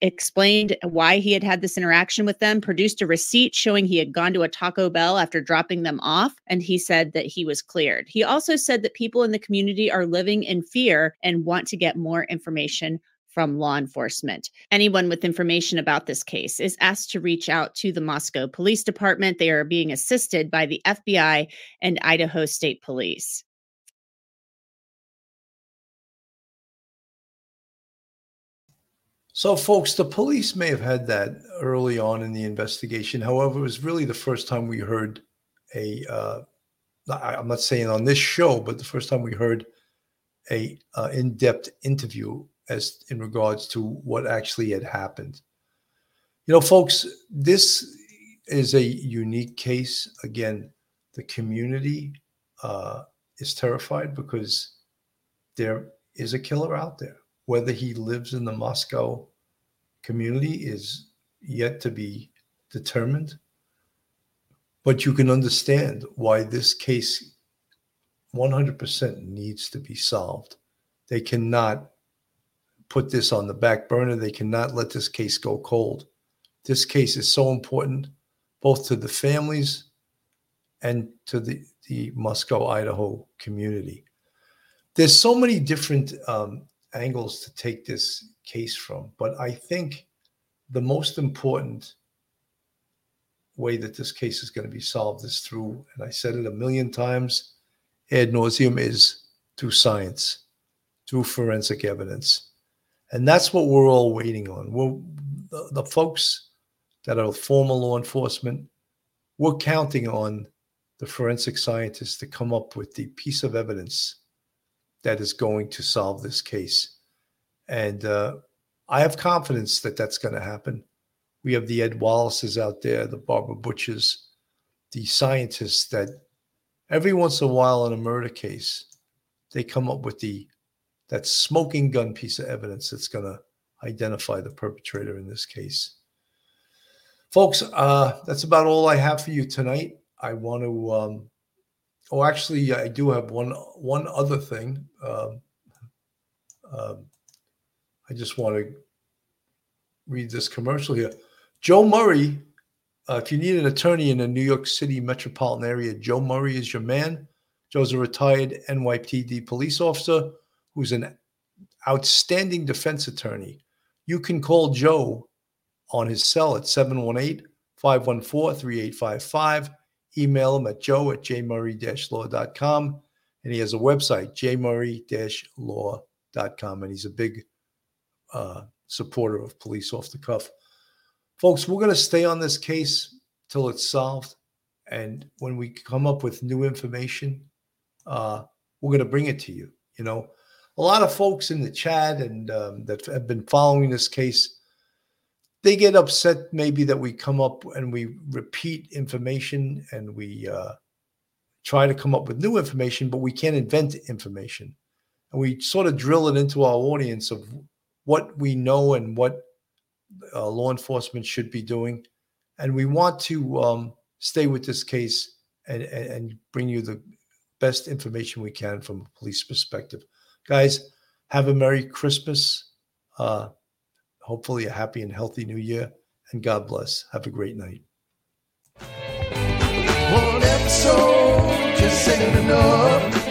explained why he had had this interaction with them, produced a receipt showing he had gone to a Taco Bell after dropping them off, and he said that he was cleared. He also said that people in the community are living in fear and want to get more information from law enforcement. Anyone with information about this case is asked to reach out to the Moscow Police Department. They are being assisted by the FBI and Idaho State Police. So, folks, the police may have had that early on in the investigation. However, it was really the first time we heard a. Uh, I'm not saying on this show, but the first time we heard a uh, in-depth interview as in regards to what actually had happened. You know, folks, this is a unique case. Again, the community uh, is terrified because there is a killer out there. Whether he lives in the Moscow community is yet to be determined. But you can understand why this case 100% needs to be solved. They cannot put this on the back burner. They cannot let this case go cold. This case is so important, both to the families and to the, the Moscow, Idaho community. There's so many different um, angles to take this case from, but I think the most important way that this case is going to be solved is through, and I said it a million times ad nauseum, is through science, through forensic evidence. And that's what we're all waiting on. We're, the, the folks that are former law enforcement, we're counting on the forensic scientists to come up with the piece of evidence that is going to solve this case. And uh, I have confidence that that's going to happen. We have the Ed Wallaces out there, the Barbara Butchers, the scientists that every once in a while in a murder case, they come up with the that smoking gun piece of evidence that's going to identify the perpetrator in this case. Folks, uh, that's about all I have for you tonight. I want to. Um, oh, actually, I do have one one other thing. Um, um, I just want to read this commercial here. Joe Murray, uh, if you need an attorney in the New York City metropolitan area, Joe Murray is your man. Joe's a retired NYPD police officer who's an outstanding defense attorney. You can call Joe on his cell at 718 514 3855. Email him at joe at jmurray law.com. And he has a website, jmurray law.com. And he's a big uh, supporter of police off the cuff. Folks, we're going to stay on this case till it's solved. And when we come up with new information, uh, we're going to bring it to you. You know, a lot of folks in the chat and um, that have been following this case, they get upset maybe that we come up and we repeat information and we uh, try to come up with new information, but we can't invent information. And we sort of drill it into our audience of what we know and what uh, law enforcement should be doing. And we want to um, stay with this case and, and, and bring you the best information we can from a police perspective. Guys, have a Merry Christmas. Uh, hopefully, a happy and healthy new year. And God bless. Have a great night. One episode just ain't enough.